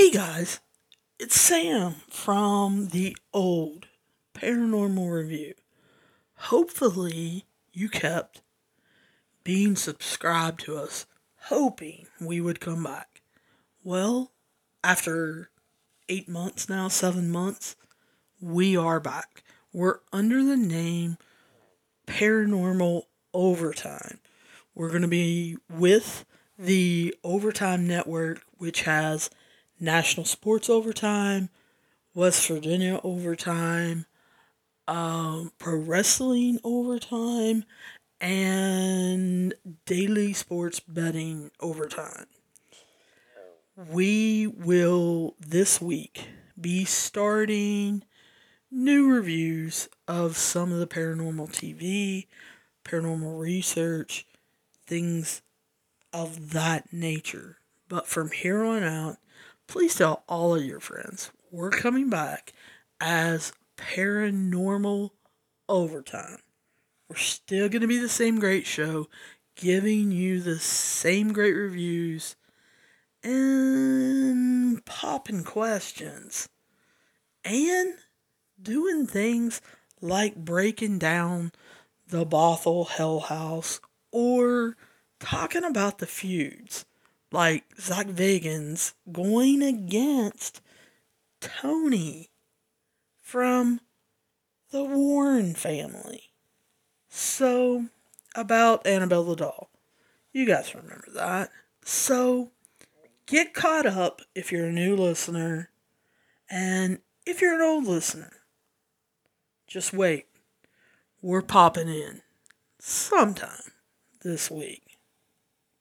Hey guys, it's Sam from the old Paranormal Review. Hopefully, you kept being subscribed to us, hoping we would come back. Well, after eight months now, seven months, we are back. We're under the name Paranormal Overtime. We're going to be with the Overtime Network, which has National Sports Overtime, West Virginia Overtime, um, Pro Wrestling Overtime, and Daily Sports Betting Overtime. We will this week be starting new reviews of some of the paranormal TV, paranormal research, things of that nature. But from here on out, please tell all of your friends we're coming back as paranormal overtime. We're still going to be the same great show, giving you the same great reviews and popping questions and doing things like breaking down the Bothell Hell House or talking about the feuds like Zak Bagans going against Tony from the Warren family. So, about Annabelle the doll. You guys remember that. So, get caught up if you're a new listener. And if you're an old listener, just wait. We're popping in sometime this week.